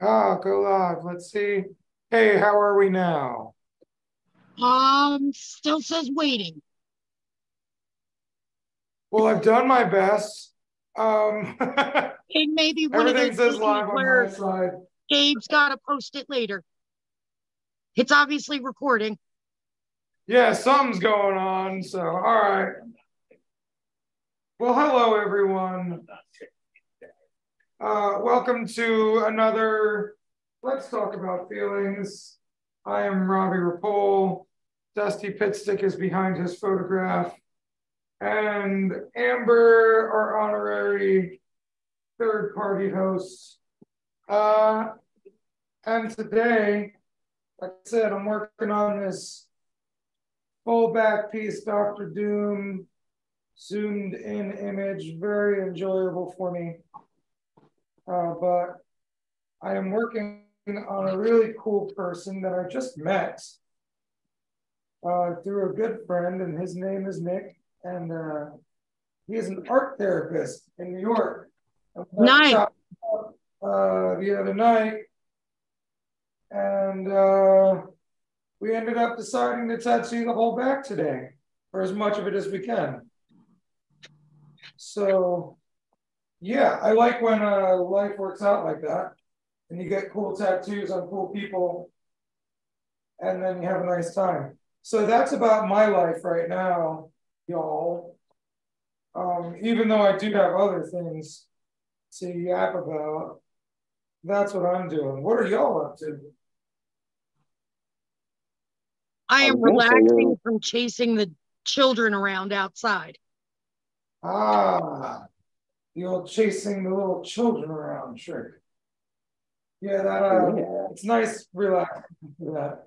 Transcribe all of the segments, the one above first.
Ah, go live. Let's see. Hey, how are we now? Um, still says waiting. Well, I've done my best. Um, It may be one of those says live on my where side. Gabe's got to post it later. It's obviously recording. Yeah, something's going on. So, all right. Well, hello, everyone. Uh, welcome to another Let's Talk About Feelings. I am Robbie Rapole. Dustie Pitstick is behind his photograph. And Amber, our honorary third party host. Uh, and today, like I said, I'm working on this full back piece, Doctor Doom, zoomed in image, very enjoyable for me. Uh, but I am working on a really cool person that I just met uh, through a good friend, and his name is Nick, and uh, he is an art therapist in New York. Nice. Uh, the other night, and uh, we ended up deciding to tattoo the whole back today, or as much of it as we can. So, yeah, I like when uh, life works out like that, and you get cool tattoos on cool people, and then you have a nice time. So that's about my life right now, y'all. Um, even though I do have other things to yap about, that's what I'm doing. What are y'all up to? I I am was gonna say relaxing from chasing the children around outside. Ah, the old chasing the little children around trick. Yeah, that uh, Yeah. it's nice relaxing for that.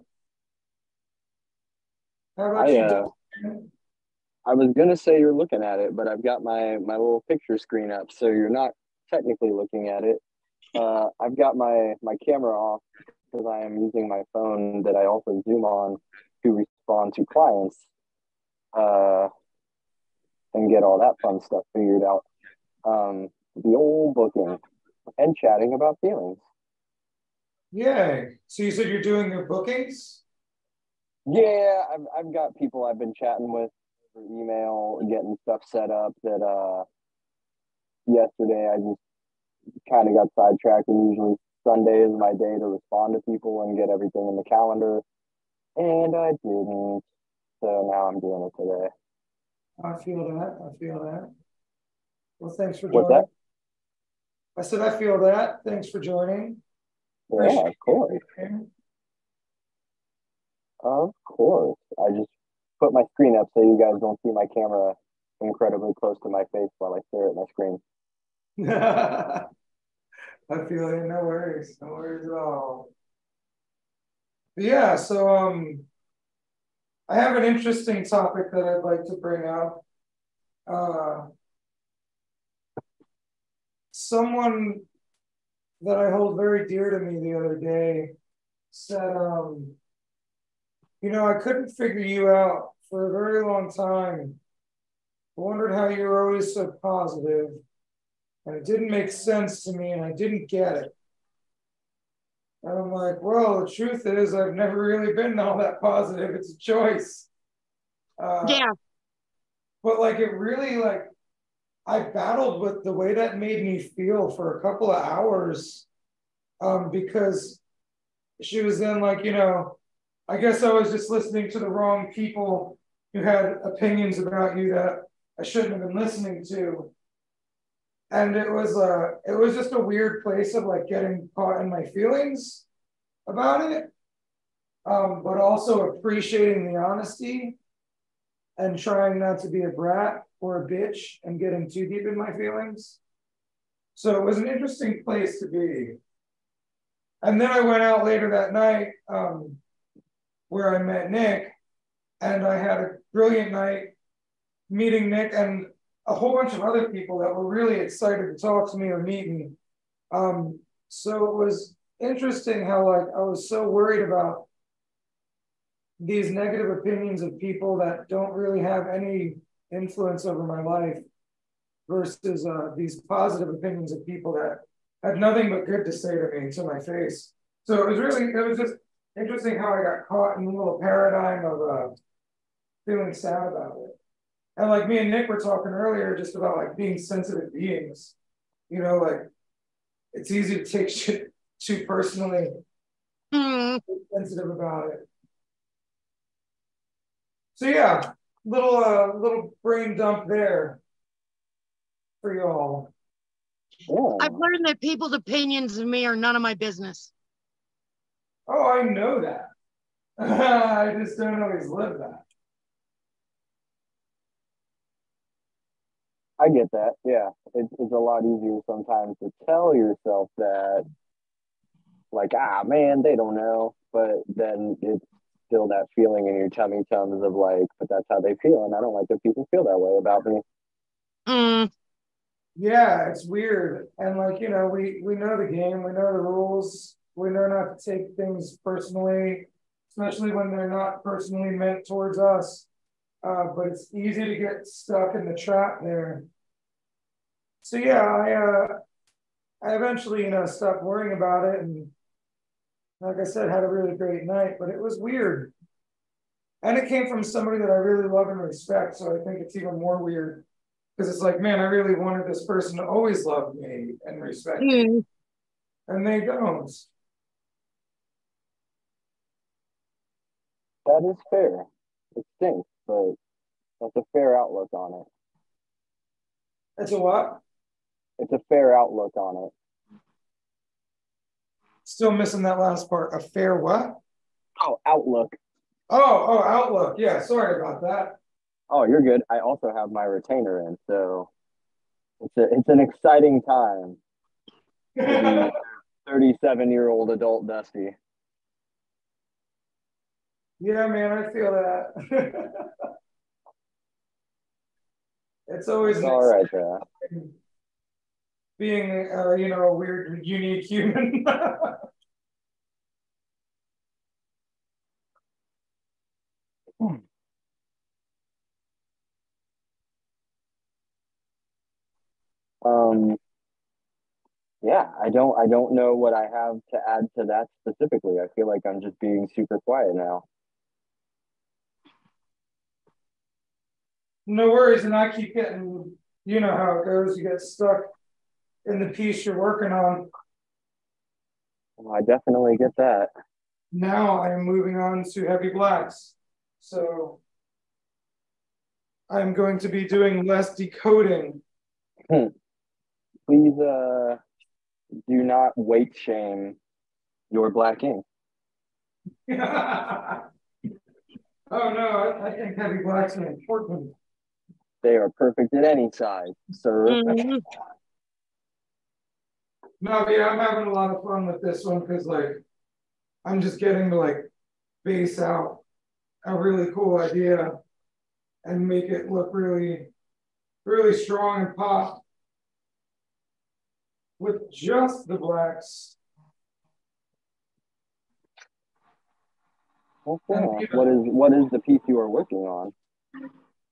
How about I, you? uh, I was gonna say you're looking at it, but I've got my my little picture screen up, so you're not technically looking at it. Uh, I've got my my camera off because I am using my phone that I also zoom on to respond to clients, uh, and get all that fun stuff figured out. Um, the old booking and chatting about feelings. Yay. So you said you're doing your bookings? Yeah, I've I've got people I've been chatting with over email, getting stuff set up that uh yesterday I just kind of got sidetracked and usually Sunday is my day to respond to people and get everything in the calendar. And I didn't. So now I'm doing it today. I feel that. I feel that. Well, thanks for What's joining. that? I said I feel that. Thanks for joining. Yeah, of course. Of course. I just put my screen up so you guys don't see my camera incredibly close to my face while I stare at my screen. I feel it. No worries. No worries at all. But yeah, so um I have an interesting topic that I'd like to bring up. Uh someone that I hold very dear to me the other day said, um, you know, I couldn't figure you out for a very long time. I wondered how you were always so positive, and it didn't make sense to me, and I didn't get it. And I'm like, well, the truth is, I've never really been all that positive. It's a choice. Uh, Yeah, but like it really like I battled with the way that made me feel for a couple of hours um because she was then like you know I guess I was just listening to the wrong people who had opinions about you that I shouldn't have been listening to. And it was a, it was just a weird place of like getting caught in my feelings about it um but also appreciating the honesty and trying not to be a brat or a bitch and getting too deep in my feelings. So it was an interesting place to be. And then I went out later that night um, where I met Nick, and I had a brilliant night meeting Nick and a whole bunch of other people that were really excited to talk to me or meet me. Um, so it was interesting how like I was so worried about these negative opinions of people that don't really have any influence over my life versus uh, these positive opinions of people that had nothing but good to say to me to my face. So it was really, it was just interesting how I got caught in a little paradigm of uh, feeling sad about it. And like me and Nick were talking earlier, just about like being sensitive beings. You know, like it's easy to take shit too personally, Mm, sensitive about it. So yeah, little uh little brain dump there for y'all. Yeah. I've learned that people's opinions of me are none of my business. Oh, I know that. I just don't always live that. I get that. Yeah, it, it's a lot easier sometimes to tell yourself that, like, ah, man, they don't know. But then it's still that feeling in your tummy tums of like, but that's how they feel, and I don't like that people feel that way about me. Mm, Yeah, it's weird. And like, you know, we we know the game, we know the rules, we know not to take things personally, especially when they're not personally meant towards us. Uh, but it's easy to get stuck in the trap there. So yeah, I uh I eventually, you know, stopped worrying about it and like I said, had a really great night, but it was weird. And it came from somebody that I really love and respect, so I think it's even more weird. Because it's like, man, I really wanted this person to always love me and respect me, mm. and they don't. That is fair. It stinks, but that's a fair outlook on it. It's a what? It's a fair outlook on it. Still missing that last part. A fair what? Oh, outlook. Oh, oh, outlook. Yeah, sorry about that. Oh, you're good. I also have my retainer in, so it's a, it's an exciting time. Thirty-seven year old adult Dustie. yeah, man, I feel that. it's always It's all right there. Being, uh, you know, a weird, unique human. Um, yeah, I don't I don't know what I have to add to that specifically. I feel like I'm just being super quiet now. no worries, and I keep getting, you know how it goes. You get stuck in the piece you're working on. I definitely get that. Now I'm moving on to heavy blacks. So I'm going to be doing less decoding. Please uh do not weight shame your black ink. oh no, I, I think heavy blacks are important. They are perfect at any size, sir. Mhm. No, yeah, I'm having a lot of fun with this one because like I'm just getting to like base out a really cool idea and make it look really, really strong and pop with just the blacks. Okay. What is what is the piece you are working on?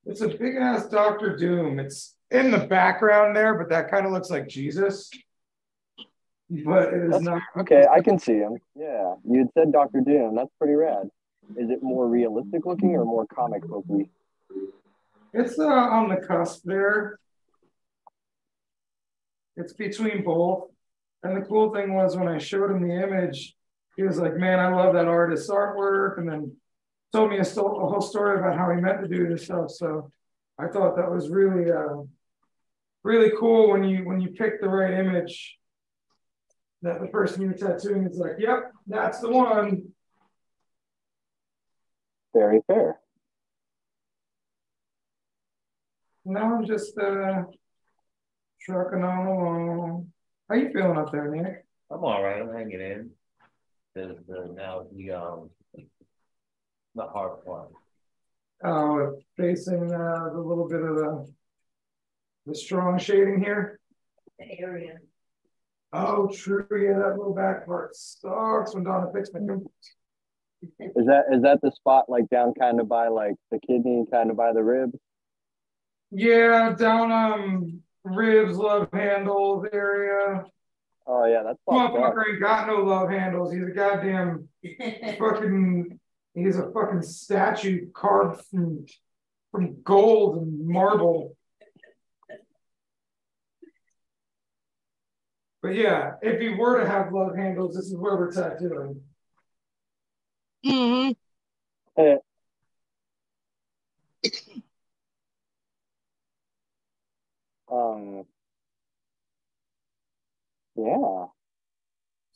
It's a big ass Doctor Doom. It's in the background there, but that kind of looks like Jesus. But it is That's- not. Okay, I can see him. Yeah, you had said Doctor Doom. That's pretty rad. Is it more realistic looking or more comic booky? It's uh, on the cusp there. It's between both. And the cool thing was when I showed him the image, he was like, "Man, I love that artist's artwork," and then told me a, sto- a whole story about how he meant to do this stuff. So I thought that was really, uh, really cool when you when you pick the right image. That the person you're tattooing is like, "Yep, that's the one." Very fair. Now I'm just uh, trucking on along. How you feeling up there, Nick? I'm all right. I'm hanging in. The, the now the um the hard part. Oh, facing uh, the little bit of the the strong shading here. the area. Oh, true. Yeah, that little back part sucks when Donna picks me. Is that is that the spot like down kind of by like the kidney, kind of by the rib? Yeah, down um ribs, love handles area. Oh yeah, that's fucked up. Motherfucker ain't got no love handles. He's a goddamn fucking. He's a fucking statue carved from from gold and marble. But yeah, if you were to have love handles, this is where we're tattooing. hmm Eh, um. Yeah.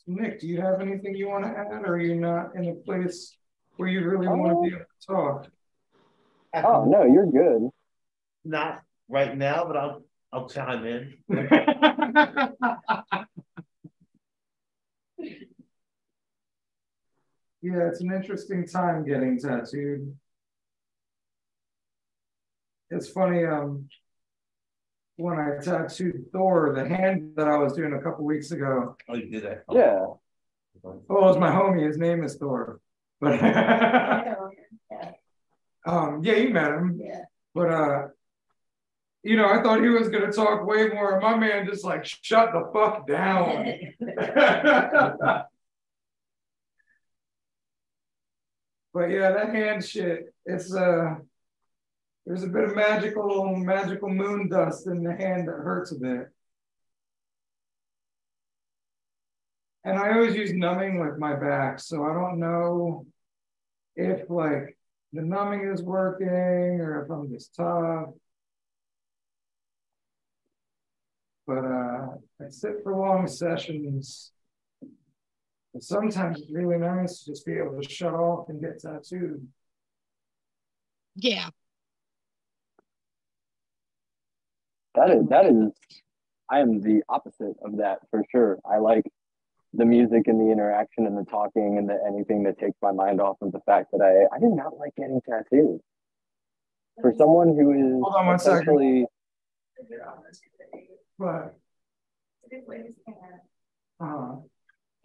Nick, do you have anything you want to add, or are you not in a place where you really want to be able to talk? Oh no, you're good. Not right now, but I'll I'll chime in. Yeah, it's an interesting time getting tattooed. It's funny, um, when I tattooed Thor, the hand that I was doing a couple weeks ago, Oh, you did that. Yeah. oh, it was my homie, his name is Thor. But um, yeah, you met him. Yeah. But uh, you know, I thought he was gonna talk way more, and my man just like shut the fuck down. But yeah, that hand shit, it's uh there's a bit of magical magical moon dust in the hand that hurts a bit. And I always use numbing with my back, so I don't know if like the numbing is working or if I'm just tough. But uh I sit for long sessions. And sometimes it's really nice to just be able to shut off and get tattooed. Yeah. That is that is I am the opposite of that for sure. I like the music and the interaction and the talking and the anything that takes my mind off of the fact that I I do not like getting tattooed. For someone who is Hold on one second. essentially But It's a good way to stand. uh,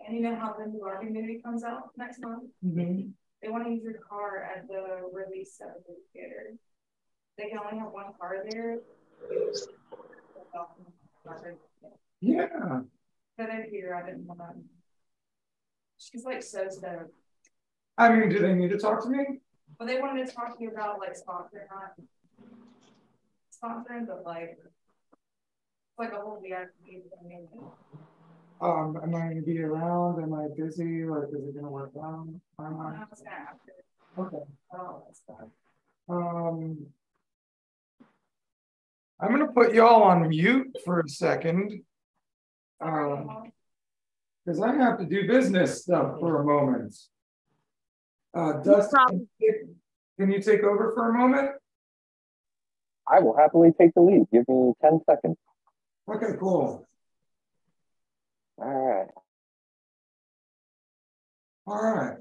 And you know how the new Barbie movie comes out next month? mhm. They want to use your car at the release of the theater. They can only have one car there. yeah. But I hear I didn't want to. She's like so stoked. I mean, do they need to talk to me? But they wanted to talk to you about like sponsoring, not sponsoring, but like it's like a whole VIP thing. Um, am I gonna be around? Am I busy? Like, is it gonna work out? I Am I- was gonna have to Okay. all that stuff. Um, I'm gonna put y'all on mute for a second. Um, because I have to do business stuff for a moment. Uh, Dustin, can you take over for a moment? I will happily take the lead. Give me 10 seconds. Okay, cool. All right. All right.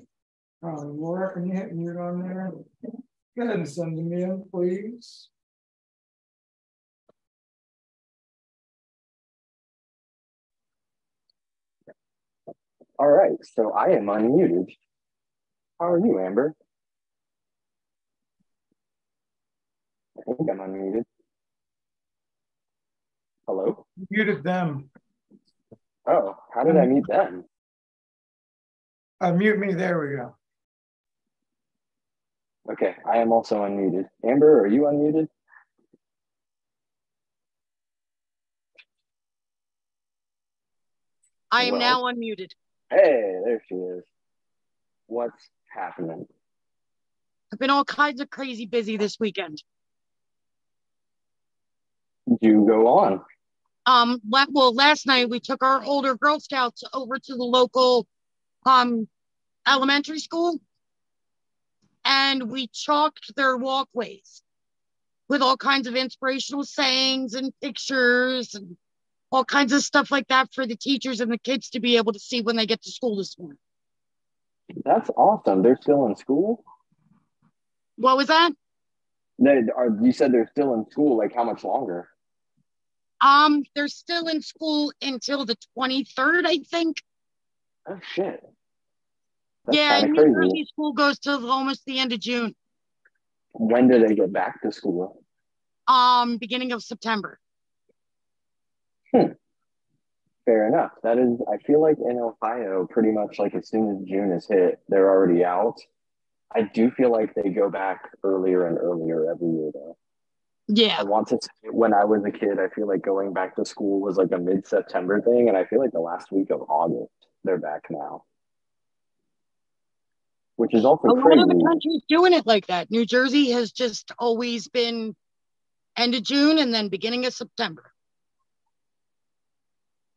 Um, Laura, can you hit mute on there? Go ahead and send them in, please. All right. So I am unmuted. How are you, Amber? I think I'm unmuted. Hello? Muted them. Oh, how did I mute them? Uh, mute me. There we go. Okay, I am also unmuted. Amber, are you unmuted? I am Well. now unmuted. Hey, there she is. What's happening? I've been all kinds of crazy busy this weekend. You go on. Um, well, last night we took our older Girl Scouts over to the local um elementary school and we chalked their walkways with all kinds of inspirational sayings and pictures and all kinds of stuff like that for the teachers and the kids to be able to see when they get to school this morning. That's awesome. They're still in school? What was that? They are you said they're still in school, like how much longer? Um, they're still in school until the 23rd, I think. Oh shit. That's yeah, New crazy. Jersey school goes till almost the end of June, When do they get back to school? um, beginning of September. Very Fair enough. That is, I feel like in Ohio, pretty much like as soon as June is hit, they're already out. I do feel like they go back earlier and earlier every year, though. I want to say when I was a kid, I feel like going back to school was like a mid September thing. And I feel like the last week of August, they're back now, which is also A lot crazy. of the country's doing it like that. New Jersey has just always been end of June and then beginning of September.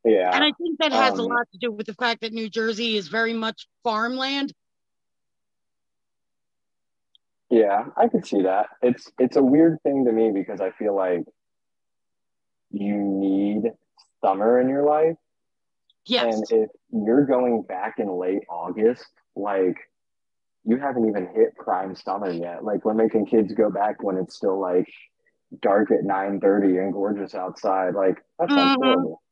Yeah. And I think that has a Um, lot to do with the fact that New Jersey is very much farmland. Yeah, I could see that. It's it's a weird thing to me because I feel like you need summer in your life. Yes. And if you're going back in late August, like you haven't even hit prime summer yet. Like we're making kids go back when it's still like dark at 9:30 and gorgeous outside. Like that sounds Mhm. horrible.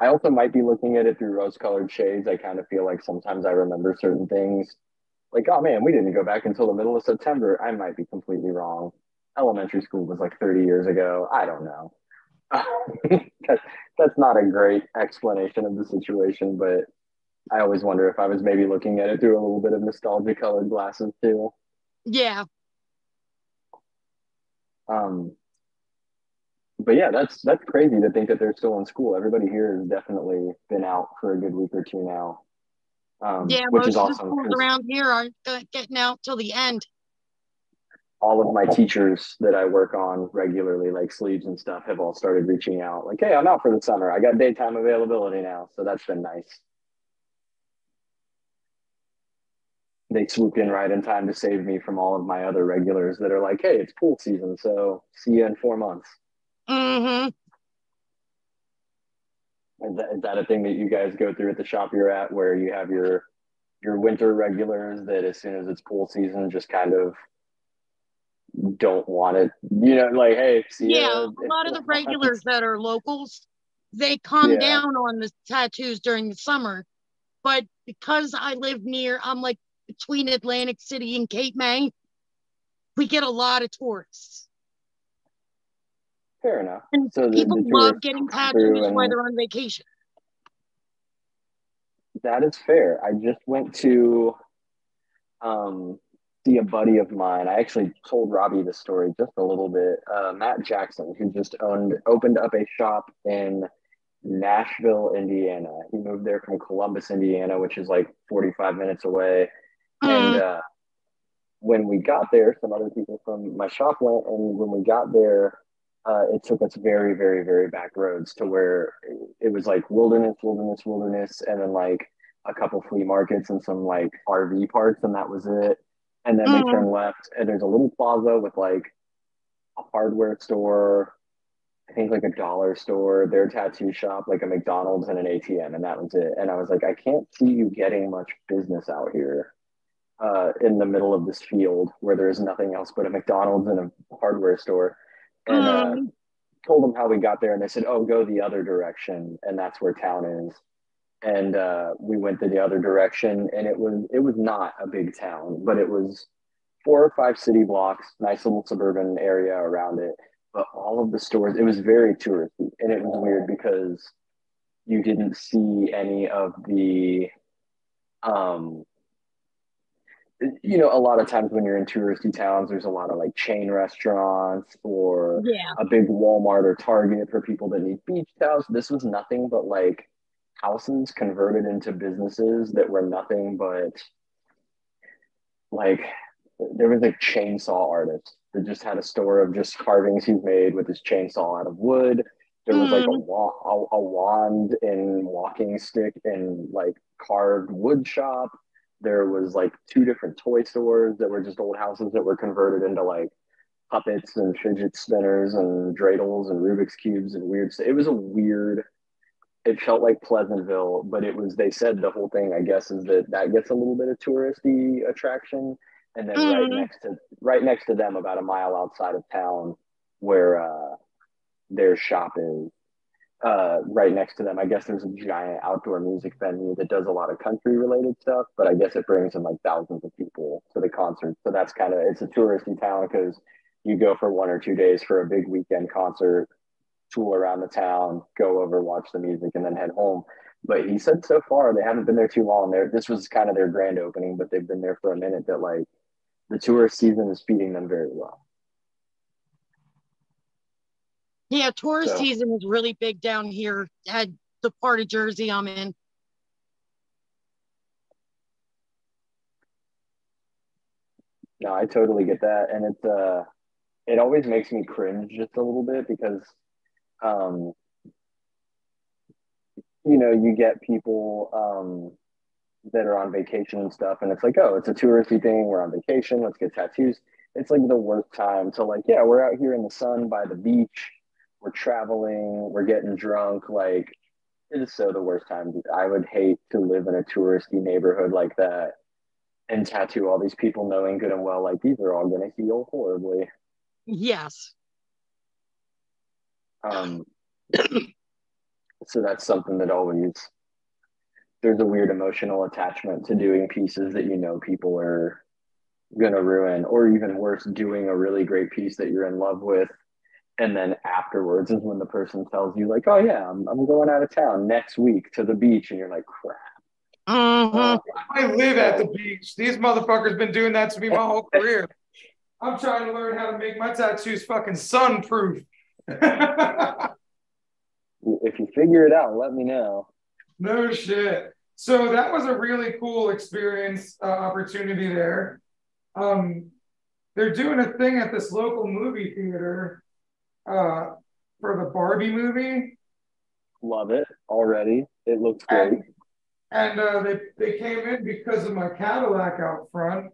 I also might be looking at it through rose-colored shades. I kind of feel like sometimes I remember certain things. Like, oh man, we didn't go back until the middle of September. I might be completely wrong. Elementary school was like 30 years ago. I don't know. that's, that's not a great explanation of the situation, but I always wonder if I was maybe looking at it through a little bit of nostalgia colored glasses too. yeah. Um, but yeah, that's that's crazy to think that they're still in school. Everybody here has definitely been out for a good week or two now, um, Yeah. which Most is awesome. schools around here aren't getting out till the end. all of my teachers that I work on regularly, like sleeves and stuff, have all started reaching out. Like, hey, I'm out for the summer. I got daytime availability now, so that's been nice. They swooped in right in time to save me from all of my other regulars that are like, hey, it's pool season, so see you in four months. Mm-hmm. Is that, is that a thing that you guys go through at the shop you're at where you have your your winter regulars that as soon as it's pool season just kind of don't want it you know like hey see Yeah. ya A lot of the regulars that are locals, they calm Yeah. down on the tattoos during the summer. But because I live near, I'm like between Atlantic City and Cape May, we get a lot of tourists. Fair enough. And So the- people the love getting tattoos while they're on vacation. that is fair. I just went to um see a buddy of mine. I actually told robbie the story just a little bit. Uh, matt jackson who just owned opened up a shop in nashville indiana. He moved there from columbus indiana which is like 45 minutes away. And Mm, uh, when we got there some other people from my shop went and when we got there uh, it took us very very very back roads to where it was like wilderness wilderness wilderness and then like a couple flea markets and some like rv parks and that was it and then Mhm. we turned left and there's a little plaza with like a hardware store i think like a dollar store their tattoo shop like a mcdonald's and an atm and that was it and i was like i can't see you getting much business out here uh, in the middle of this field where there's nothing else but a McDonald's and a hardware store. And uh, Mm. told them how we got there, and they said, "Oh, go the other direction, and that's where town is." And uh, we went to the other direction, and it was it was not a big town, but it was four or five city blocks, nice little suburban area around it. But all of the stores, it was very touristy, and it was weird because you didn't see any of the um you know, a lot of times when you're in touristy towns, there's a lot of like chain restaurants or yeah. a big Walmart or Target for people that need beach towels. This was nothing but like houses converted into businesses that were nothing but like there was a chainsaw artist that just had a store of just carvings he's made with his chainsaw out of wood. There was like a, mm-hmm. wa- a, a wand and walking stick and like carved wood shop. There was like two different toy stores that were just old houses that were converted into like puppets and fidget spinners and dreidels and Rubik's cubes and weird. It was a weird. It felt like Pleasantville, but it was. They said the whole thing. I guess is that that gets a little bit of touristy attraction, and then right Mhm. next to right next to them, about a mile outside of town, where uh, their shop is, uh, right next to them. I guess there's a giant outdoor music venue that does a lot of country related stuff, but I guess it brings in like thousands of people to the concert. So that's kind of it's a touristy town because you go for one or two days for a big weekend concert, tool around the town, go over, watch the music, and then head home. But he said so far they haven't been there too long. There, this was kind of their grand opening, but they've been there for a minute. That like the tourist season is feeding them very well. Yeah, tourist So- season is really big down here. Had the part of Jersey I'm in. No, I totally get that, and it's uh, it always makes me cringe just a little bit because, um, you know, you get people um that are on vacation and stuff, and it's like, oh, it's a touristy thing. We're on vacation. Let's get tattoos. It's like the worst time to like, yeah, we're out here in the sun by the beach. We're traveling. We're getting drunk. Like, it is so the worst time. I would hate to live in a touristy neighborhood like that and tattoo all these people knowing good and well like these are all going to heal horribly Yes. um so that's something that always there's a weird emotional attachment to doing pieces that you know people are going to ruin or even worse doing a really great piece that you're in love with and then afterwards is when the person tells you like oh yeah i'm, I'm going out of town next week to the beach and you're like crap Mhm. I live at the beach. These motherfuckers been doing that to me my whole career. I'm trying to learn how to make my tattoos fucking sunproof. if you figure it out let me know no shit. So that was a really cool experience uh, opportunity there. Um, they're doing a thing at this local movie theater uh, for the Barbie movie. love it already it looks great And, and uh, they, they came in because of my Cadillac out front.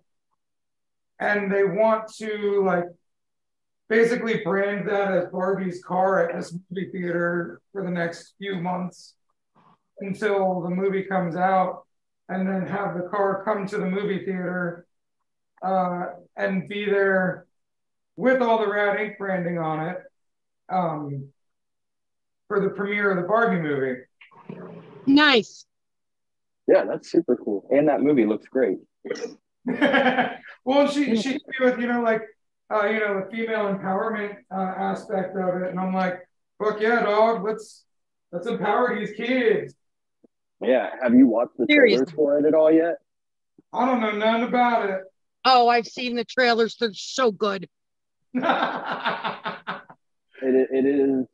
And they want to like basically brand that as Barbie's car at this movie theater for the next few months until the movie comes out and then have the car come to the movie theater uh, and be there with all the Rad Ink branding on it um, for the premiere of the Barbie movie. Nice. yeah that's super cool and that movie looks great well, she she hit with you know like uh, you know the female empowerment uh, aspect of it, and I'm like, fuck yeah, dog, let's let's empower these kids. Yeah. Have you watched the trailers for it at all yet? I don't know nothing about it. Oh, I've seen the trailers. They're so good. It it is.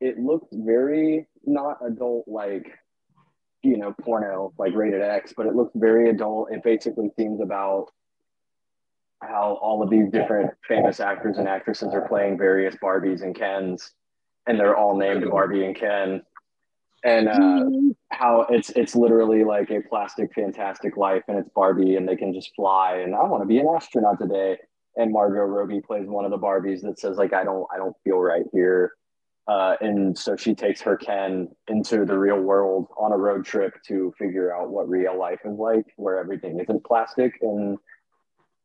It looks very not adult like, you know, porno like rated X, but it looks very adult. It basically seems about how all of these different famous actors and actresses are playing various Barbies and Kens, and they're all named Barbie and Ken. And uh, how it's it's literally like a plastic fantastic life and it's Barbie and they can just fly and I want to be an astronaut today and Margot Robbie plays one of the Barbies that says like I don't I don't feel right here uh, and so she takes her Ken into the real world on a road trip to figure out what real life is like where everything isn't plastic and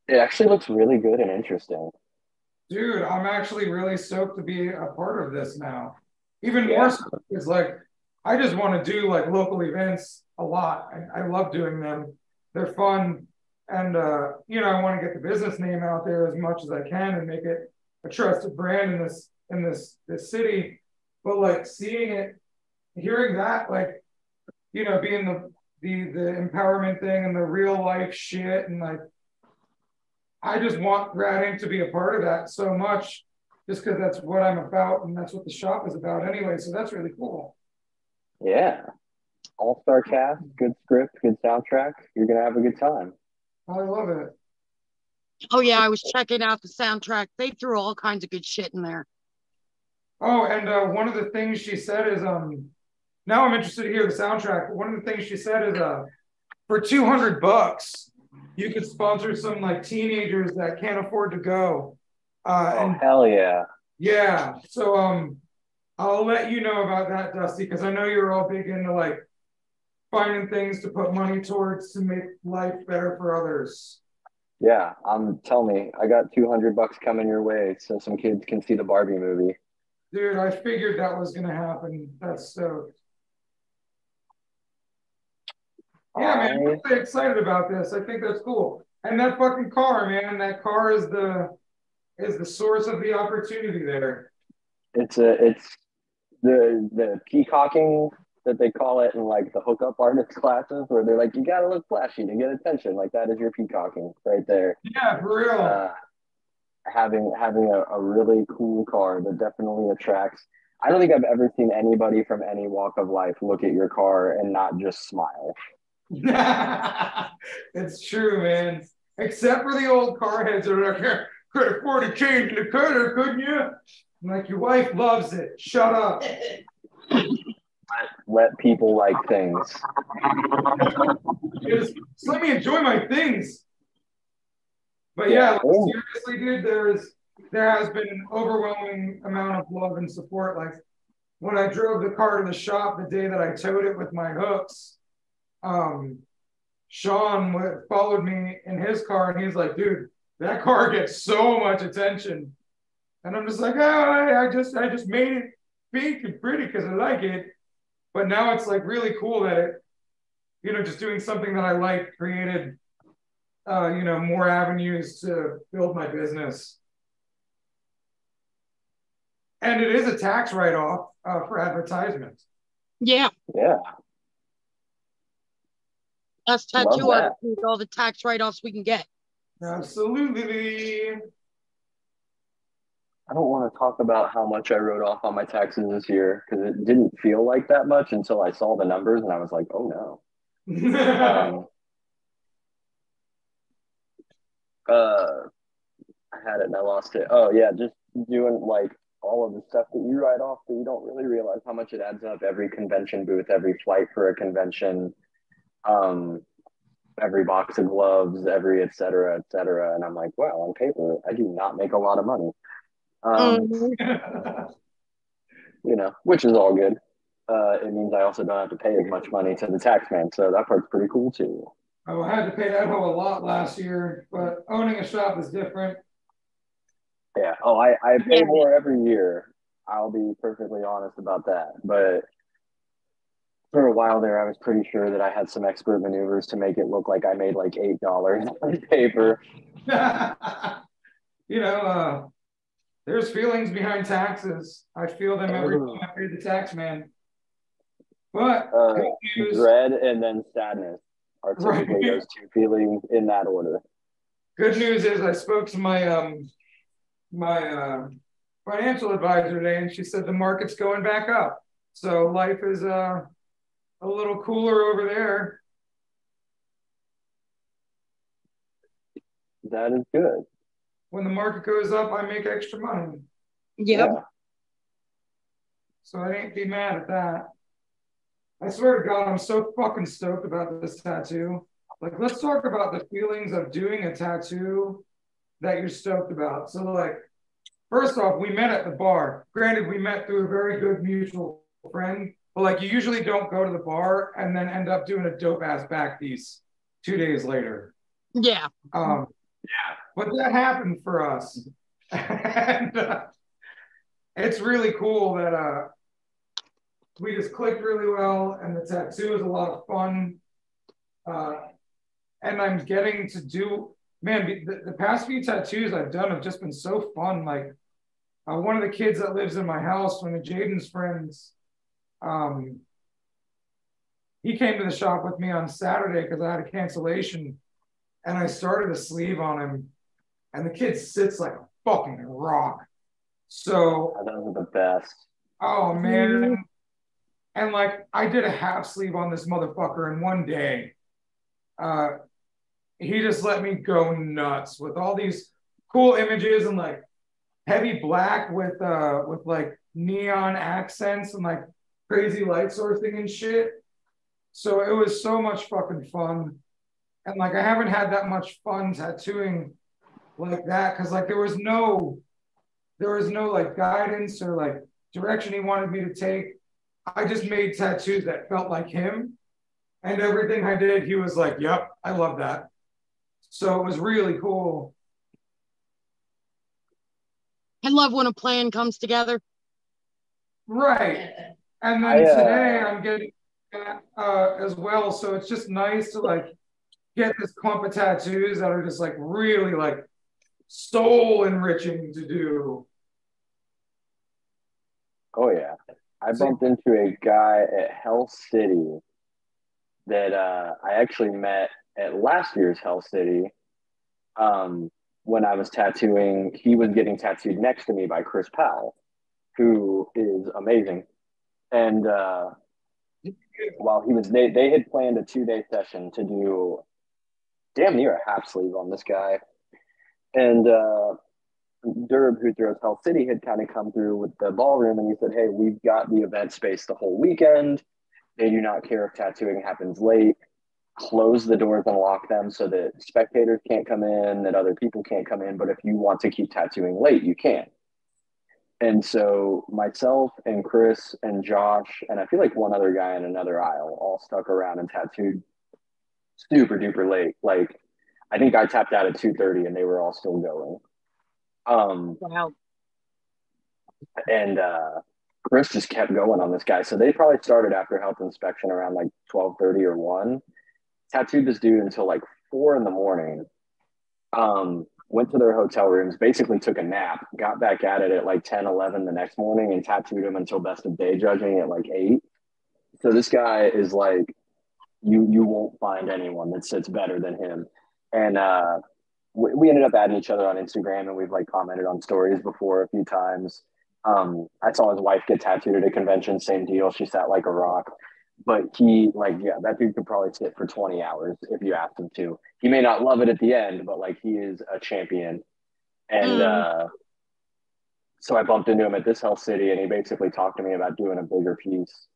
it actually looks really good and interesting Dude, I'm actually really stoked to be a part of this now. Even Yeah. more so because like I just want to do like local events a lot. I, I love doing them. They're fun. And uh, you know, I want to get the business name out there as much as I can and make it a trusted brand in this in this this city. But like seeing it, hearing that, like, you know, being the the the empowerment thing and the real life shit and like I just want Rad Ink to be a part of that so much, just because that's what I'm about and that's what the shop is about anyway. So that's really cool. yeah all-star cast good script good soundtrack you're gonna have a good time I love it. Oh yeah, I was checking out the soundtrack. They threw all kinds of good shit in there. Oh, and uh, one of the things she said is, um, now I'm interested to hear the soundtrack. But one of the things she said is, uh, for 200 bucks, you could sponsor some like teenagers that can't afford to go. Uh, oh and hell yeah yeah, so um, I'll let you know about that, Dustie, because I know you're all big into like finding things to put money towards to make life better for others. Yeah, um, tell me, I got 200 bucks coming your way so some kids can see the Barbie movie. Dude, I figured that was gonna happen. That's so. Yeah, man, I'm really excited about this. I think that's cool. And that fucking car, man, that car is the is the source of the opportunity there. it's a it's the the peacocking that they call it in like the hookup artist classes where they're like you gotta look flashy to get attention like that is your peacocking right there Yeah, for real. uh, having having a, a really cool car that definitely attracts i don't think i've ever seen anybody from any walk of life look at your car and not just smile it's true, man. Except for the old car heads that are like, could afford to change the color, couldn't you? I'm like, your wife loves it. Shut up. let people like things Just, just let me enjoy my things. But yeah, like, seriously, dude, there is there has been an overwhelming amount of love and support. Like when I drove the car to the shop the day that I towed it with my hooks, um, Sean w- followed me in his car and he's like, dude, that car gets so much attention. And I'm just like, oh, I, I just I just made it big and pretty because I like it. But now it's like really cool that it, you know, just doing something that I like created, uh, you know, more avenues to build my business. And it is a tax write-off uh, for advertisements. Yeah, yeah us tattoo that. artists need all the tax write-offs we can get. Absolutely. I don't want to talk about how much I wrote off on my taxes this year because it didn't feel like that much until I saw the numbers and I was like, oh no. Um, uh, I had it and I lost it. Oh yeah, just doing like all of the stuff that you write off that you don't really realize how much it adds up. Every convention booth, every flight for a convention, um, every box of gloves, every et cetera, et cetera. And I'm like, well, on paper, I do not make a lot of money. Um, Mhm. you know, which is all good. Uh, it means I also don't have to pay as much money to the tax man, so that part's pretty cool too. oh, I had to pay that hoe a lot last year, but owning a shop is different. Yeah. Oh, I, I pay more every year. I'll be perfectly honest about that. But for a while there, I was pretty sure that I had some expert maneuvers to make it look like I made like eight dollars on paper. you know, uh, there's feelings behind taxes. I feel them every time I pay the tax man. But Uh, good news, Dread and then sadness are typically Right. those two feelings in that order. good news is I spoke to my um my uh, financial advisor today, and she said the market's going back up. So life is uh, a little cooler over there. That is good. When the market goes up, I make extra money. Yep. Yeah. So I ain't be mad at that. I swear to God, I'm so fucking stoked about this tattoo. Like, let's talk about the feelings of doing a tattoo that you're stoked about. So, like, first off, we met at the bar. Granted, we met through a very good mutual friend, but like, you usually don't go to the bar and then end up doing a dope ass back piece two days later. Yeah. Um, Yeah. But that happened for us. and uh, it's really cool that uh, we just clicked really well, and the tattoo is a lot of fun. Uh, and I'm getting to do, man, the, the past few tattoos I've done have just been so fun. Like, uh, one of the kids that lives in my house, one of Jaden's friends, um, he came to the shop with me on Saturday because I had a cancellation and I started a sleeve on him, and the kid sits like a fucking rock. So, Those are the best. oh man. And like, I did a half sleeve on this motherfucker in one day. Uh, he just let me go nuts with all these cool images and like heavy black with uh with like neon accents and like crazy light sourcing and shit. So it was so much fucking fun. And like I haven't had that much fun tattooing like that because like there was no there was no like guidance or like direction he wanted me to take. I just made tattoos that felt like him. And everything I did, he was like, Yep, I love that. So it was really cool. I love when a plan comes together. Right. And then I, uh, today I'm getting that uh, as well. So it's just nice to like get this clump of tattoos that are just like really like soul enriching to do. Oh yeah. I bumped into a guy at Hell City that uh, I actually met at last year's Hell City. Um, when I was tattooing, he was getting tattooed next to me by Chris Powell, who is amazing. And uh, while he was, they, they had planned a two day session to do damn near a half sleeve on this guy. And uh, Durb, who throws Hell City, had kind of come through with the ballroom and he said, Hey, we've got the event space the whole weekend. They do not care if tattooing happens late. Close the doors and lock them so that spectators can't come in, that other people can't come in. But if you want to keep tattooing late, you can. And so myself and Chris and Josh, and I feel like one other guy in another aisle all stuck around and tattooed super duper late. Like I think I tapped out at 2:30 and they were all still going. Um, Wow. and uh, Chris just kept going on this guy. So they probably started after health inspection around like twelve thirty or one. Tattooed this dude until like four in the morning. Um, went to their hotel rooms, basically took a nap, got back at it at like 10, 11 the next morning, and tattooed him until best of day judging at like eight. So this guy is like, you you won't find anyone that sits better than him. And uh, we, we ended up adding each other on Instagram, and we've like commented on stories before a few times. Um, I saw his wife get tattooed at a convention, same deal. She sat like a rock. But he, like, yeah, that dude could probably sit for 20 hours if you asked him to. He may not love it at the end, but like, he is a champion. And Mm. uh, so I bumped into him at this Hell City, and he basically talked to me about doing a bigger piece.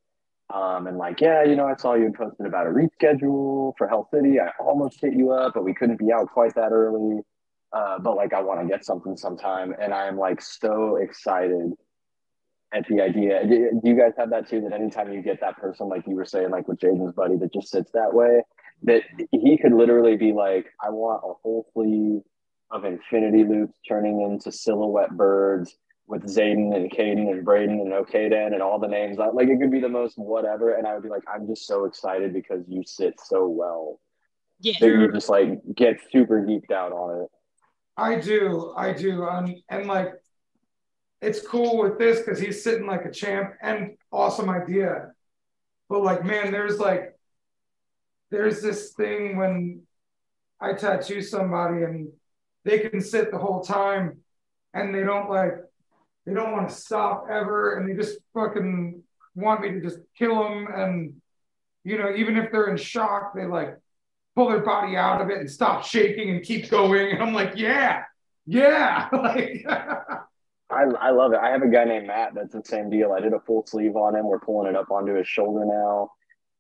Um, and like, yeah, you know, I saw you posted about a reschedule for Hell City. I almost hit you up, but we couldn't be out quite that early. Uh, but like, I want to get something sometime, and I am like so excited at the idea. Do, do you guys have that too? That anytime you get that person, like you were saying, like with Jaden's buddy, that just sits that way, that he could literally be like, I want a whole sleeve of infinity loops turning into silhouette birds with Zayden and Caden and Braden and Okaden and all the names. Like it could be the most whatever, and I would be like, I'm just so excited because you sit so well Yeah. that you just like get super geeked out on it. I do, I do, um, and like, it's cool with this because he's sitting like a champ and awesome idea. But like, man, there's like, there's this thing when I tattoo somebody and they can sit the whole time, and they don't like, they don't want to stop ever, and they just fucking want me to just kill them, and you know, even if they're in shock, they like pull their body out of it and stop shaking and keep going. And I'm like, yeah, yeah. like, I, I love it. I have a guy named Matt that's the same deal. I did a full sleeve on him. We're pulling it up onto his shoulder now.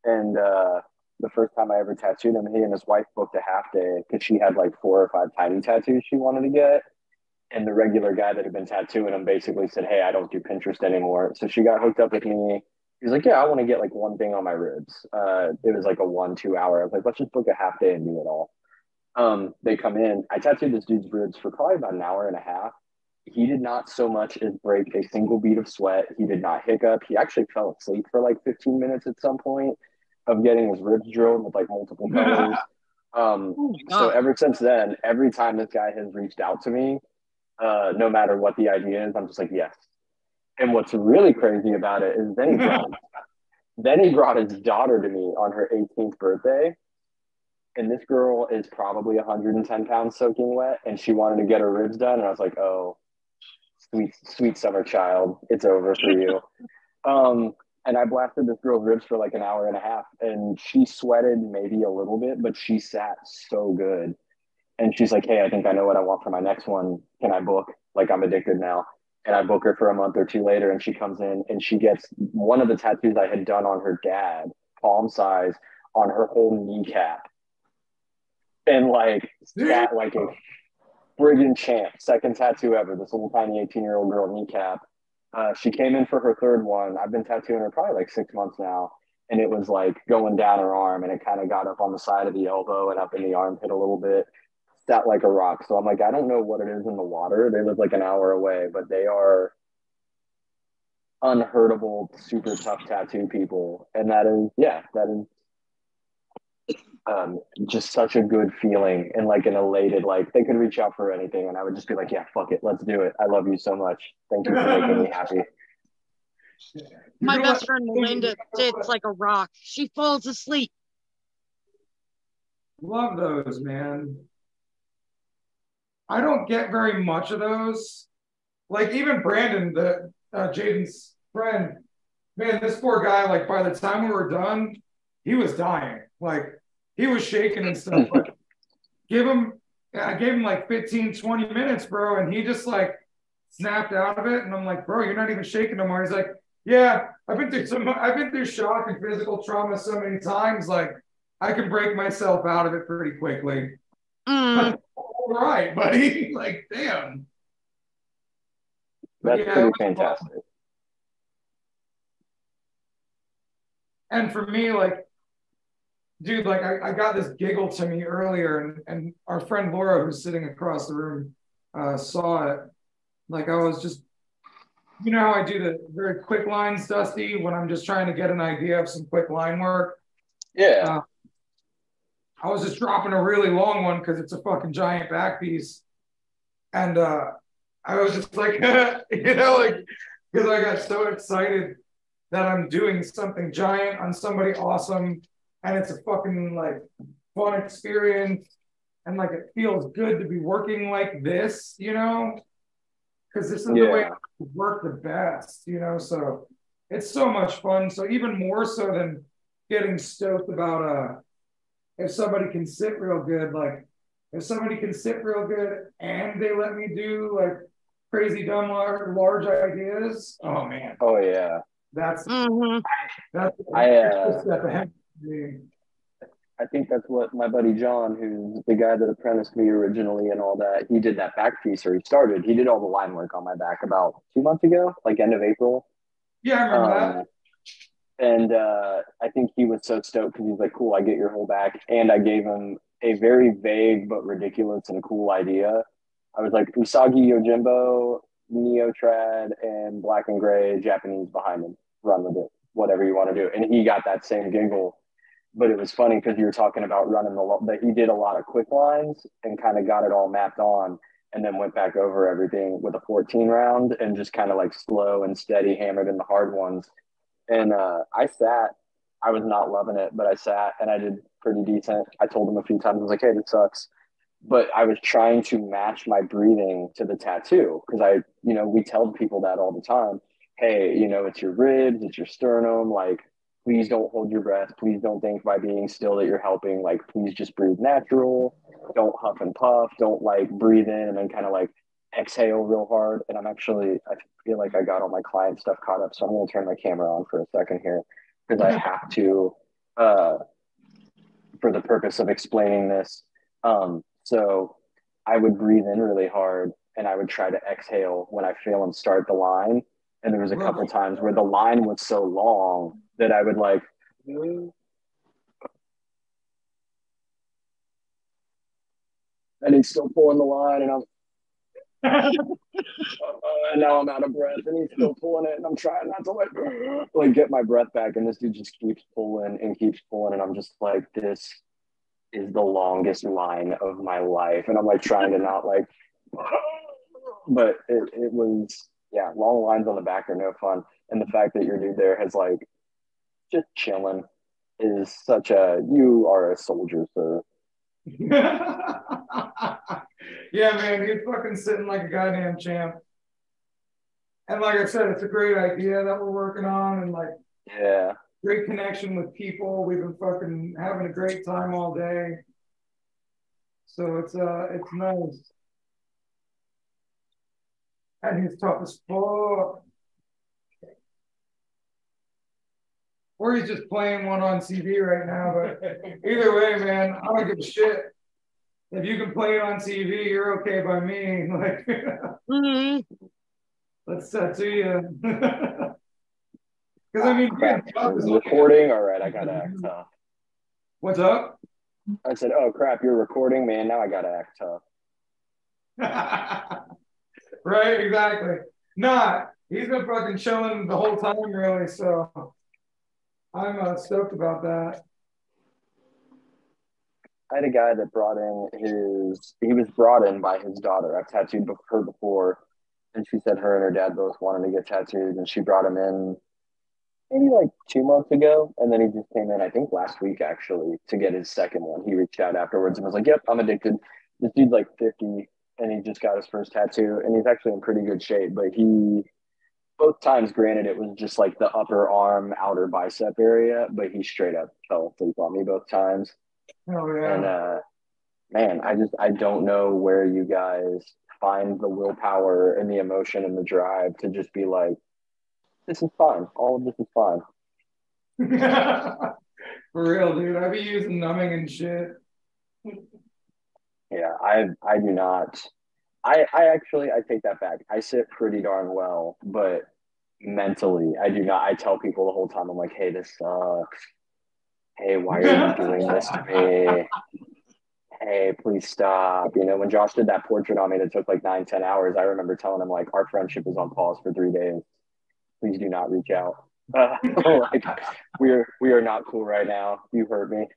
And uh, the first time I ever tattooed him, he and his wife booked a half day because she had like four or five tiny tattoos she wanted to get. And the regular guy that had been tattooing him basically said, Hey, I don't do Pinterest anymore. So she got hooked up with me. He's like, Yeah, I want to get like one thing on my ribs. Uh, it was like a one, two hour. I was like, Let's just book a half day and do it all. Um, they come in. I tattooed this dude's ribs for probably about an hour and a half he did not so much as break a single bead of sweat. He did not hiccup. He actually fell asleep for like 15 minutes at some point of getting his ribs drilled with like multiple colors. Um, Oh so ever since then, every time this guy has reached out to me, uh, no matter what the idea is, I'm just like, yes. And what's really crazy about it is then he brought, then he brought his daughter to me on her 18th birthday. And this girl is probably 110 pounds soaking wet, and she wanted to get her ribs done. And I was like, oh, sweet, sweet summer child, it's over for you. um, and I blasted this girl's ribs for like an hour and a half, and she sweated maybe a little bit, but she sat so good. And she's like, "Hey, I think I know what I want for my next one. Can I book? Like I'm addicted now." And I book her for a month or two later, and she comes in and she gets one of the tattoos I had done on her dad, palm size, on her whole kneecap, and like sat like a friggin' champ. Second tattoo ever. This little tiny 18 year old girl kneecap. Uh, she came in for her third one. I've been tattooing her probably like six months now. And it was like going down her arm and it kind of got up on the side of the elbow and up in the armpit a little bit. Sat like a rock. So I'm like, I don't know what it is in the water. They live like an hour away, but they are unhurtable, super tough tattoo people. And that is, yeah, that is um, just such a good feeling and like an elated, like they could reach out for anything. And I would just be like, yeah, fuck it. Let's do it. I love you so much. Thank you for making me happy. My You're best friend Melinda sits like a rock. She falls asleep. Love those, man. I don't get very much of those. Like even Brandon, the uh, Jaden's friend, man, this poor guy. Like by the time we were done, he was dying. Like he was shaking and stuff. But give him, I gave him like 15, 20 minutes, bro, and he just like snapped out of it. And I'm like, bro, you're not even shaking no more. He's like, yeah, I've been through some, I've been through shock and physical trauma so many times. Like I can break myself out of it pretty quickly. Mm, All right, buddy. Like, damn. That's Yeah, pretty fantastic. And for me, like, dude, like I, I got this giggle to me earlier, and, and our friend Laura, who's sitting across the room, uh, saw it. Like I was just, you know how I do the very quick lines, Dustie, when I'm just trying to get an idea of some quick line work. Yeah. Uh, I was just dropping a really long one because it's a fucking giant back piece. And uh I was just like, you know, like because I got so excited that I'm doing something giant on somebody awesome and it's a fucking like fun experience and like it feels good to be working like this, you know? Because this is the way I work the best, you know. So it's so much fun. So even more so than getting stoked about uh if somebody can sit real good, like if somebody can sit real good and they let me do like crazy dumb large, large ideas, oh man, Oh yeah. that's mhm. that's I, uh, a step ahead. of me. I think that's what my buddy John, who's the guy that apprenticed me originally and all that, he did that back piece or he started. He did all the line work on my back about two months ago, like end of April. Yeah, I remember Um, that. And uh, I think he was so stoked because he's like, "Cool, I get your whole back." And I gave him a very vague but ridiculous and cool idea. I was like, Usagi Yojimbo, Neotrad, and Black and Gray Japanese behind him. Run with it, whatever you want to do. And he got that same giggle. But it was funny because you were talking about running the that he did a lot of quick lines and kind of got it all mapped on, and then went back over everything with a 14 round and just kind of like slow and steady hammered in the hard ones and uh, I sat. I was not loving it, but I sat and I did pretty decent. I told him a few times, I was like, "Hey, this sucks," but I was trying to match my breathing to the tattoo because I, you know, we tell people that all the time. Hey, you know, it's your ribs, it's your sternum. Like, please don't hold your breath. Please don't think by being still that you're helping. Like, please just breathe natural. Don't huff and puff. Don't like breathe in and then kind of like exhale real hard. And I'm actually, I feel like I got all my client stuff caught up. So I'm going to turn my camera on for a second here because I have to, uh, for the purpose of explaining this. Um, so I would breathe in really hard and I would try to exhale when I feel and start the line. And there was a couple times where the line was so long that I would like, and he's still pulling the line and I'm and now I'm out of breath, and he's still pulling it, and I'm trying not to like like get my breath back, and this dude just keeps pulling and keeps pulling, and I'm just like, this is the longest line of my life, and I'm like trying to not like, but it, it was yeah, long lines on the back are no fun, and the fact that your dude there has like just chilling is such a you are a soldier, sir. yeah, man, he's fucking sitting like a goddamn champ. And like I said, it's a great idea that we're working on, and like Yeah. great connection with people. We've been fucking having a great time all day. So it's uh it's nice. And he's tough as fuck. Or he's just playing one on TV right now, but either way, man, I don't give a shit. If you can play it on TV, you're okay by me. Like, Mhm. let's tattoo you. Because I mean, Crap. being is recording. All right, I gotta act tough. What's up? I said, "Oh crap, you're recording, man. Now I gotta act tough." right, exactly. Nah, he's been fucking chilling the whole time, really. So I'm uh, stoked about that. I had a guy that brought in his. He was brought in by his daughter. I've tattooed her before, and she said her and her dad both wanted to get tattooed, and she brought him in maybe like two months ago, and then he just came in. I think last week actually to get his second one. He reached out afterwards and was like, "Yep, I'm addicted." This dude's like 50, and he just got his first tattoo, and he's actually in pretty good shape. But he, both times, granted, it was just like the upper arm, outer bicep area, but he straight up fell asleep on me both times. Oh yeah. And uh, man, I just I don't know where you guys find the willpower and the emotion and the drive to just be like, this is fine. All of this is fine. For real, dude. I be using numbing and shit. Yeah, I I do not. I I actually I take that back. I sit pretty darn well, but mentally I do not. I tell people the whole time I'm like, hey, this sucks. Hey, why are you doing this to me? Hey, please stop. You know, when Josh did that portrait on me that took like nine, ten hours, I remember telling him like our friendship is on pause for three days. Please do not reach out. Uh, like we are we are not cool right now. You heard me.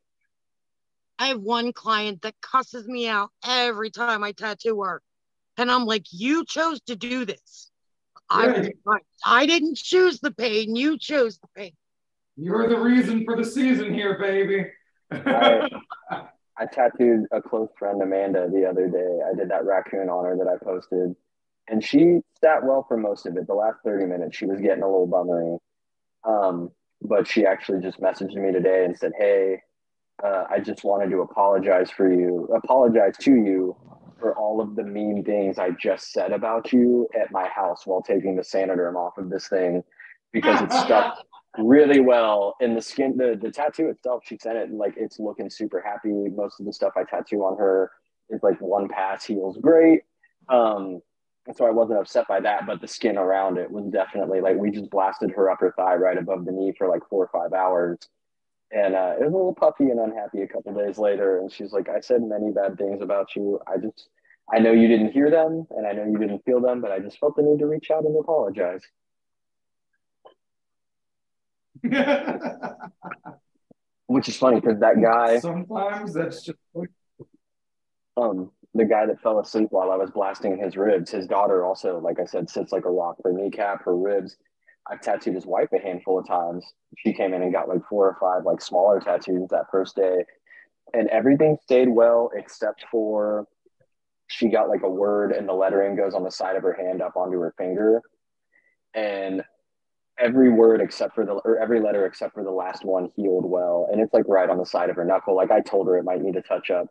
I have one client that cusses me out every time I tattoo her. And I'm like, you chose to do this. I, Right. I, I didn't choose the pain. You chose the pain. You're the reason for the season here, baby. I, I tattooed a close friend, Amanda, the other day. I did that raccoon on her that I posted, and she sat well for most of it. The last 30 minutes, she was getting a little bummery. Um, but she actually just messaged me today and said, Hey, uh, I just wanted to apologize for you, apologize to you for all of the mean things I just said about you at my house while taking the Saniderm off of this thing because it's stuck really well in the skin. The, the tattoo itself she sent it like it's looking super happy. Most of the stuff i tattoo on her is like one pass heals great. Um and so i wasn't upset by that but the skin around it was definitely like we just blasted her upper thigh right above the knee for like four or five hours and uh, it was a little puffy and unhappy a couple days later and she's like i said many bad things about you i just i know you didn't hear them and i know you didn't feel them but i just felt the need to reach out and apologize which is funny because that guy Sometimes that's just um the guy that fell asleep while I was blasting his ribs, his daughter also, like I said, sits like a rock. Her kneecap, her ribs. I've tattooed his wife a handful of times. She came in and got like four or five like smaller tattoos that first day, and everything stayed well except for she got like a word and the lettering goes on the side of her hand up onto her finger, and every word except for the or every letter except for the last one healed well, and it's like right on the side of her knuckle. Like I told her it might need a touch up.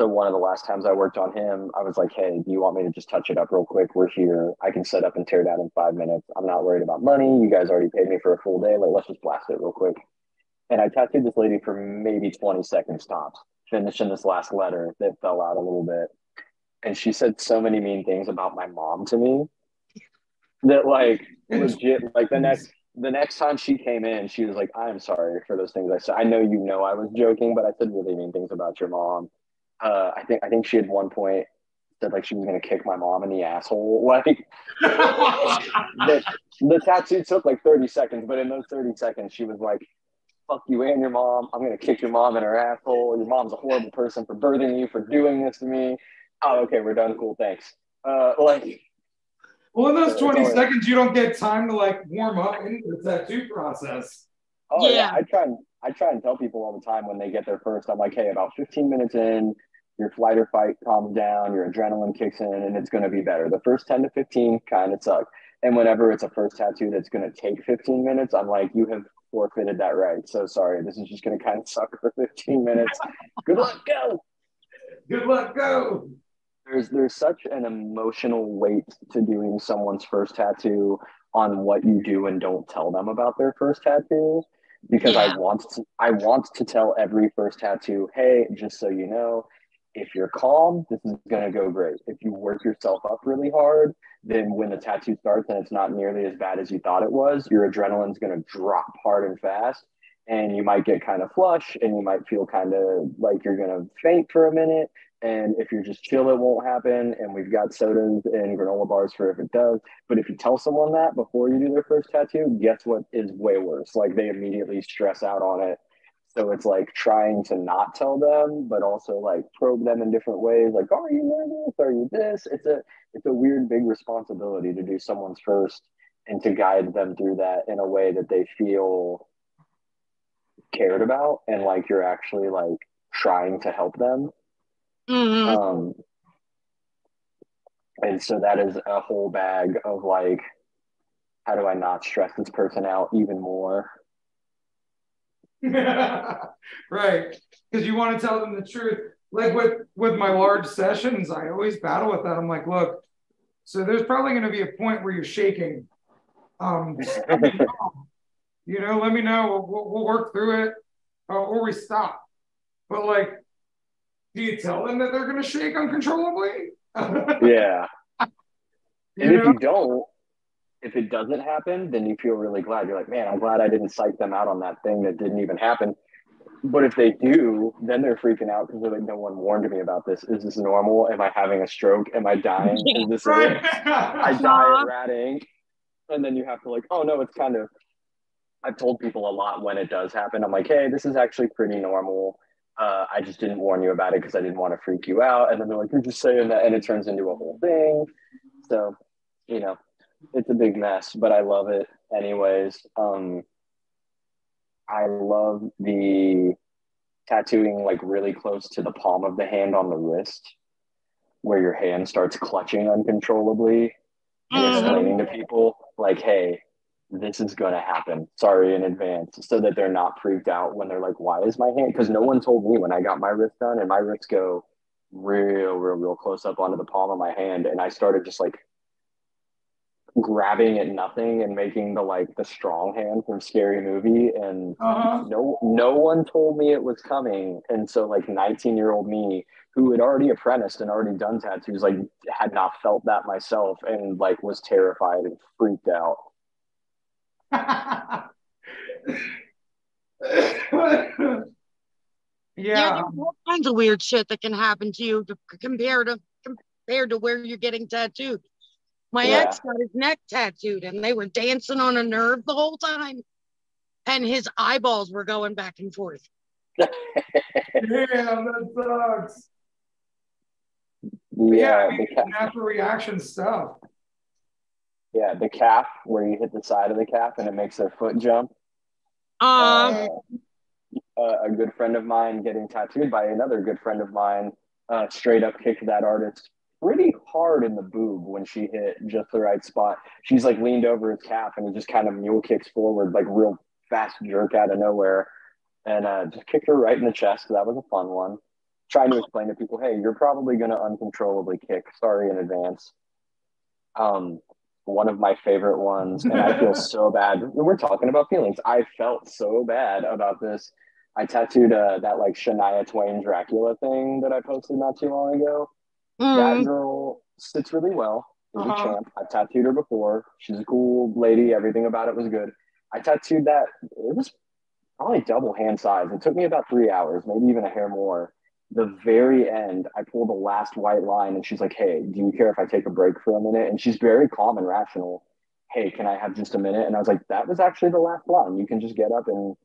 So one of the last times I worked on him, I was like, "Hey, do you want me to just touch it up real quick? We're here. I can set up and tear down in five minutes. I'm not worried about money. You guys already paid me for a full day. Like, let's just blast it real quick." And I tattooed this lady for maybe 20 seconds tops, finishing this last letter that fell out a little bit. And she said so many mean things about my mom to me that, like, legit, like the next the next time she came in, she was like, "I'm sorry for those things I said. I know you know I was joking, but I said really mean things about your mom." Uh, I think I think she at one point said like she was gonna kick my mom in the asshole. Like the, the tattoo took like 30 seconds, but in those 30 seconds, she was like, "Fuck you and your mom. I'm gonna kick your mom in her asshole. Your mom's a horrible person for birthing you, for doing this to me." Oh, okay, we're done. Cool, thanks. Uh, like well, in those 20 alright. seconds, you don't get time to like warm up into the tattoo process. Oh yeah. Yeah. I try and I try and tell people all the time when they get there first. I'm like, hey, about 15 minutes in, your flight or fight calms down, your adrenaline kicks in, and it's going to be better. The first 10 to 15 kind of suck. And whenever it's a first tattoo that's going to take 15 minutes, I'm like, you have forfeited that right. So sorry, this is just going to kind of suck for 15 minutes. Good luck, go. Good luck, go. there's there's such an emotional weight to doing someone's first tattoo on what you do and don't tell them about their first tattoo because Yeah. I want to I want to tell every first tattoo, hey, just so you know, if you're calm, this is going to go great. If you work yourself up really hard, then when the tattoo starts and it's not nearly as bad as you thought it was, your adrenaline's going to drop hard and fast and you might get kind of flush and you might feel kind of like you're going to faint for a minute and if you're just chill, it won't happen. And we've got sodas and granola bars for if it does. But if you tell someone that before you do their first tattoo, guess what is way worse? Like they immediately stress out on it. So it's like trying to not tell them, but also like probe them in different ways. Like, are you nervous? Are you this? It's a it's a weird big responsibility to do someone's first. and to guide them through that in a way that they feel cared about and like you're actually like trying to help them. Mhm. Um, and so that is a whole bag of like, how do I not stress this person out even more? right. Because you want to tell them the truth. Like with with my large sessions i always battle with that. I'm like look so there's probably going to be a point where you're shaking. Um know. you know let me know. We'll, we'll work through it uh, or we stop. But like do you tell them that they're going to shake uncontrollably? Yeah. And if you don't, if it doesn't happen, then you feel really glad. You're like, man, I'm glad I didn't psych them out on that thing that didn't even happen. But if they do, then they're freaking out because they're like, no one warned me about this. Is this normal? Am I having a stroke? Am I dying? Is this it? I die at rat ink. And then you have to like, oh no, it's kind of I've told people a lot when it does happen. I'm like, hey, this is actually pretty normal. Uh, I just didn't warn you about it because I didn't want to freak you out. And then they're like, you're just saying that, and it turns into a whole thing. So, you know, it's a big mess, but I love it anyways. Um, I love the tattooing like really close to the palm of the hand on the wrist, where your hand starts clutching uncontrollably and Mhm. explaining to people like, hey, this is going to happen. Sorry in advance, so that they're not freaked out when they're like, why is my hand? Because no one told me when I got my wrist done, and my wrists go real, real, real close up onto the palm of my hand, and I started just like grabbing at nothing and making the like the strong hand from Scary Movie, and uh-huh. no no one told me it was coming and so like 19 year old me who had already apprenticed and already done tattoos like had not felt that myself and like was terrified and freaked out Yeah, yeah there's all kinds of weird shit that can happen to you to, compared to compared to where you're getting tattooed. My Yeah. ex got his neck tattooed, and they were dancing on a nerve the whole time, and his eyeballs were going back and forth. Damn, that sucks. yeah, Yeah, I the mean, calf, natural reaction stuff. yeah the calf where you hit the side of the calf and it makes their foot jump Um, uh, a, a good friend of mine getting tattooed by another good friend of mine uh, straight up kicked that artist pretty hard in the boob when she hit just the right spot. She's like leaned over his calf and he just kind of mule kicks forward, like real fast jerk out of nowhere, and uh, just kicked her right in the chest. That was a fun one. Trying to explain to people, hey, you're probably going to uncontrollably kick. Sorry in advance. Um, one of my favorite ones, and I feel so bad. We're talking about feelings. I felt so bad about this. I tattooed uh, that like Shania Twain Dracula thing that I posted not too long ago. That mm, girl sits really well. Is Uh-huh. a champ. I tattooed her before. She's a cool lady. Everything about it was good. I tattooed that. It was probably double hand size. It took me about three hours, maybe even a hair more. The very end, I pulled the last white line, and she's like, "Hey, do you care if I take a break for a minute?" And she's very calm and rational. Hey, can I have just a minute? And I was like, "That was actually the last line. You can just get up and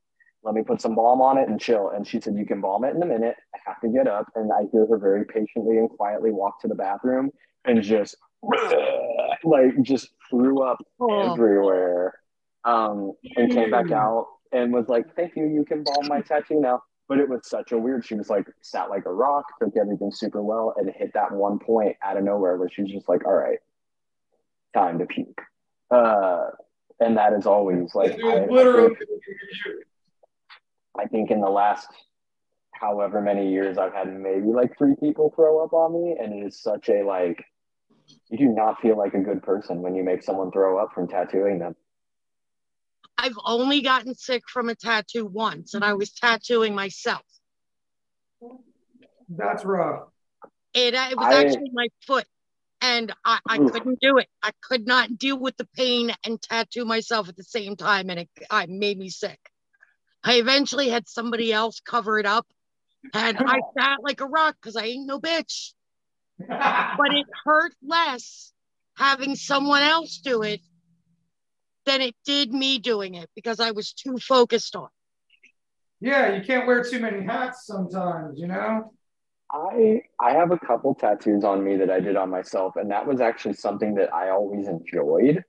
let me put some balm on it and chill." And she said, "You can balm it in a minute. I have to get up." And I hear her very patiently and quietly walk to the bathroom and just like just threw up oh, everywhere. Um, and came back out and was like, "Thank you. You can balm my tattoo now." But it was such a weird. She was like sat like a rock, took everything super well, and hit that one point out of nowhere where she's just like, "All right, time to puke." Uh, and that is always like I literally. Think, I think in the last however many years I've had maybe like three people throw up on me, and it is such a like you do not feel like a good person when you make someone throw up from tattooing them. I've only gotten sick from a tattoo once, and I was tattooing myself. That's rough. It, uh, it was I- actually my foot, and I, I couldn't do it. I could not deal with the pain and tattoo myself at the same time, and it I made me sick. I eventually had somebody else cover it up, and I sat like a rock because I ain't no bitch. But it hurt less having someone else do it than it did me doing it because I was too focused on. yeah, you can't wear too many hats sometimes, you know? I I have a couple tattoos on me that I did on myself, and that was actually something that I always enjoyed.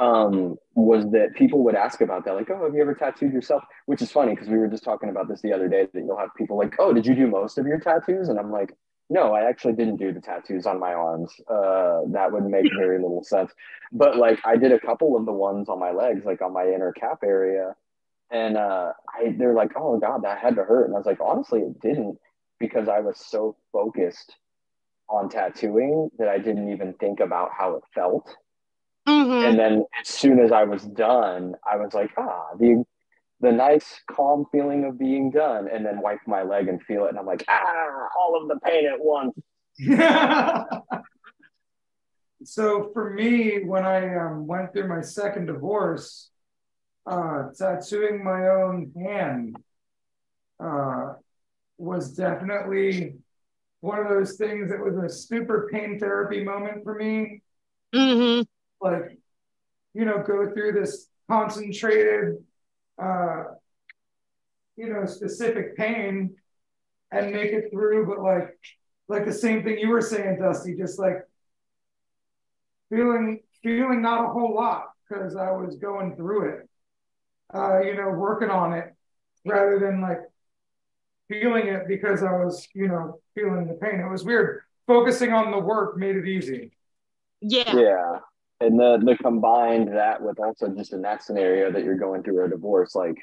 Um, was that people would ask about that, like, "Oh, have you ever tattooed yourself?" Which is funny because we were just talking about this the other day. That you'll have people like, "Oh, did you do most of your tattoos?" And I'm like, "No, I actually didn't do the tattoos on my arms. Uh, that would make very little sense." But like, I did a couple of the ones on my legs, like on my inner cap area, and uh, I they're like, "Oh God, that had to hurt," and I was like, "Honestly, it didn't." Because I was so focused on tattooing that I didn't even think about how it felt. Mhm. And then as soon as I was done, I was like, ah, the the nice calm feeling of being done, and then wipe my leg and feel it, and I'm like, ah, all of the pain at once. so for me, when I um, went through my second divorce, uh, tattooing my own hand uh, was definitely one of those things that was a super pain therapy moment for me. Mhm. Like, you know, go through this concentrated, uh, you know, specific pain and make it through, but like, like the same thing you were saying, Dustie, just like feeling, feeling not a whole lot because I was going through it, uh, you know, working on it rather than like feeling it because I was, you know, feeling the pain. It was weird. Focusing on the work made it easy. Yeah. Yeah. And the the combined that with also just in that scenario that you're going through a divorce, like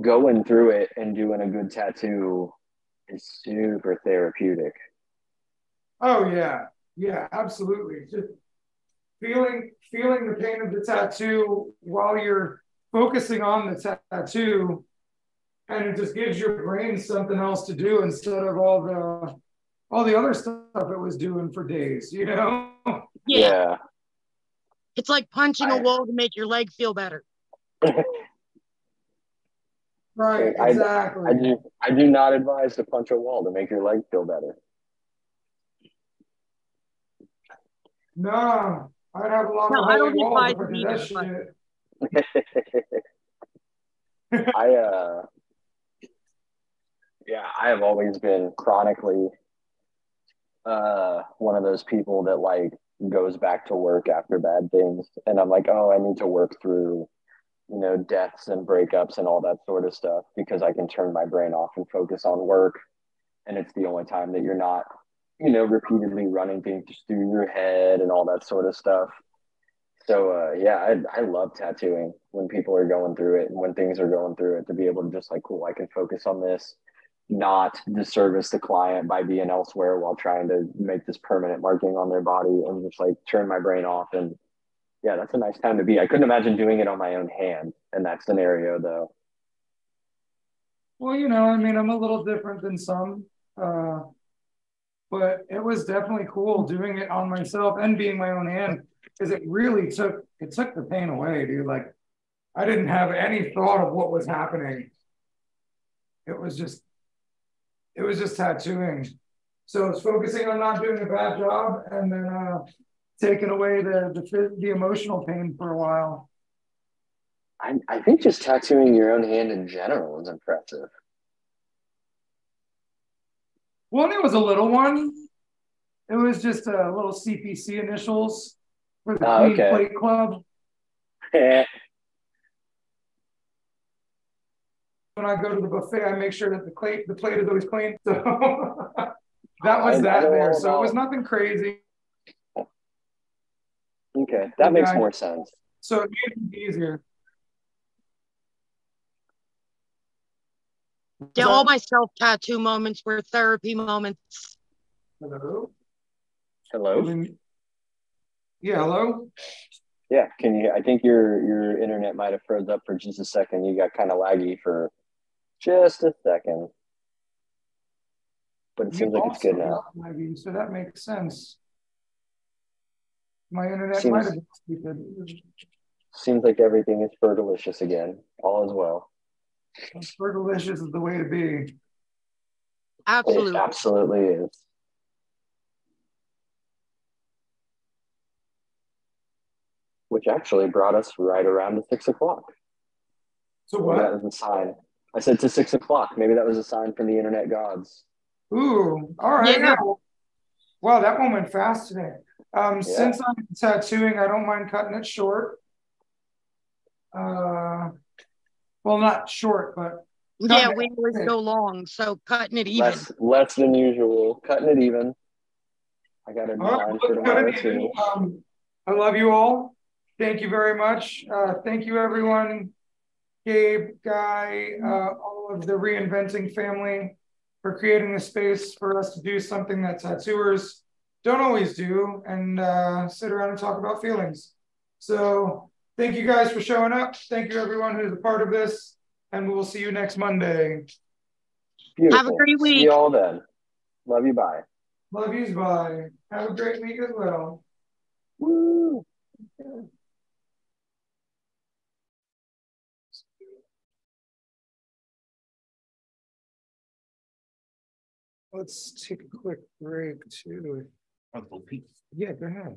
going through it and doing a good tattoo is super therapeutic. Oh yeah, yeah, absolutely. Just feeling feeling the pain of the tattoo while you're focusing on the tattoo, and it just gives your brain something else to do instead of all the all the other stuff it was doing for days. You know? Yeah. It's like punching a I- wall to make your leg feel better. Right. I- Exactly. I do I do not advise to punch a wall to make your leg feel better. no, I'd have a lot No, of I don't walls advise if I it did that shit. I uh yeah, I have always been chronically uh one of those people that like goes back to work after bad things. And I'm like, "Oh, I need to work through you know, deaths and breakups and all that sort of stuff because I can turn my brain off and focus on work. And it's the only time that you're not, you know, repeatedly running things through your head and all that sort of stuff." So uh, yeah, I, I love tattooing when people are going through it and when things are going through it to be able to just like, cool, I can focus on this, not disservice the client by being elsewhere while trying to make this permanent marking on their body and just like turn my brain off. And yeah, that's a nice time to be. I couldn't imagine doing it on my own hand in that scenario though. Well, you know, I mean, I'm a little different than some, uh, but it was definitely cool doing it on myself and being my own hand because it really took it took the pain away, dude. Like, I didn't have any thought of what was happening. It was just, it was just tattooing. So it's focusing on not doing a bad job and then uh, taking away the the the emotional pain for a while. I, I think just tattooing your own hand in general is impressive. Well, it was a little one. It was just a little CPC initials for the Oh, Clean okay. Plate Club. yeah, When I go to the buffet, I make sure that the plate the plate is always clean. So that was I- I that know there. So it was nothing crazy. okay, that makes Okay. more sense. So it made it easier. Yeah, all my self tattoo moments were therapy moments. Hello. Hello. Yeah, hello. Yeah, can you? I think your your internet might have froze up for just a second. You got kind of laggy for just a second, but it seems like it's good You now. also got laggy, So that makes sense. My internet Seems- might have been stupid. Seems like everything is fergalicious again. All is well. Fergalicious is the way to be. It Absolutely. absolutely is. Which actually brought us right around to six o'clock. So what? was a sign. I said to six o'clock. Maybe that was a sign from the internet gods. Ooh, all right. Yeah. Yeah. Wow, that one went fast today. Um, Yeah. since I'm tattooing, I don't mind cutting it short. Uh, well, not short, but Yeah, we always go long, so cutting it even. Less less than usual. Cutting it even. I got a all right. design for tomorrow too. Um, I love you all. Thank you very much. Uh, thank you, everyone. Gabe, Guy, uh, all of the reinventing family for creating the space for us to do something that tattooers don't always do and uh, sit around and talk about feelings. So thank you guys for showing up. Thank you everyone who's a part of this, and we will see you next Monday. Beautiful. Have a great See week. you all then. Love you. Bye. Love yous, bye. Have a great week as well. Woo. Let's take a quick break too. Uncle Pete. Yeah, go ahead.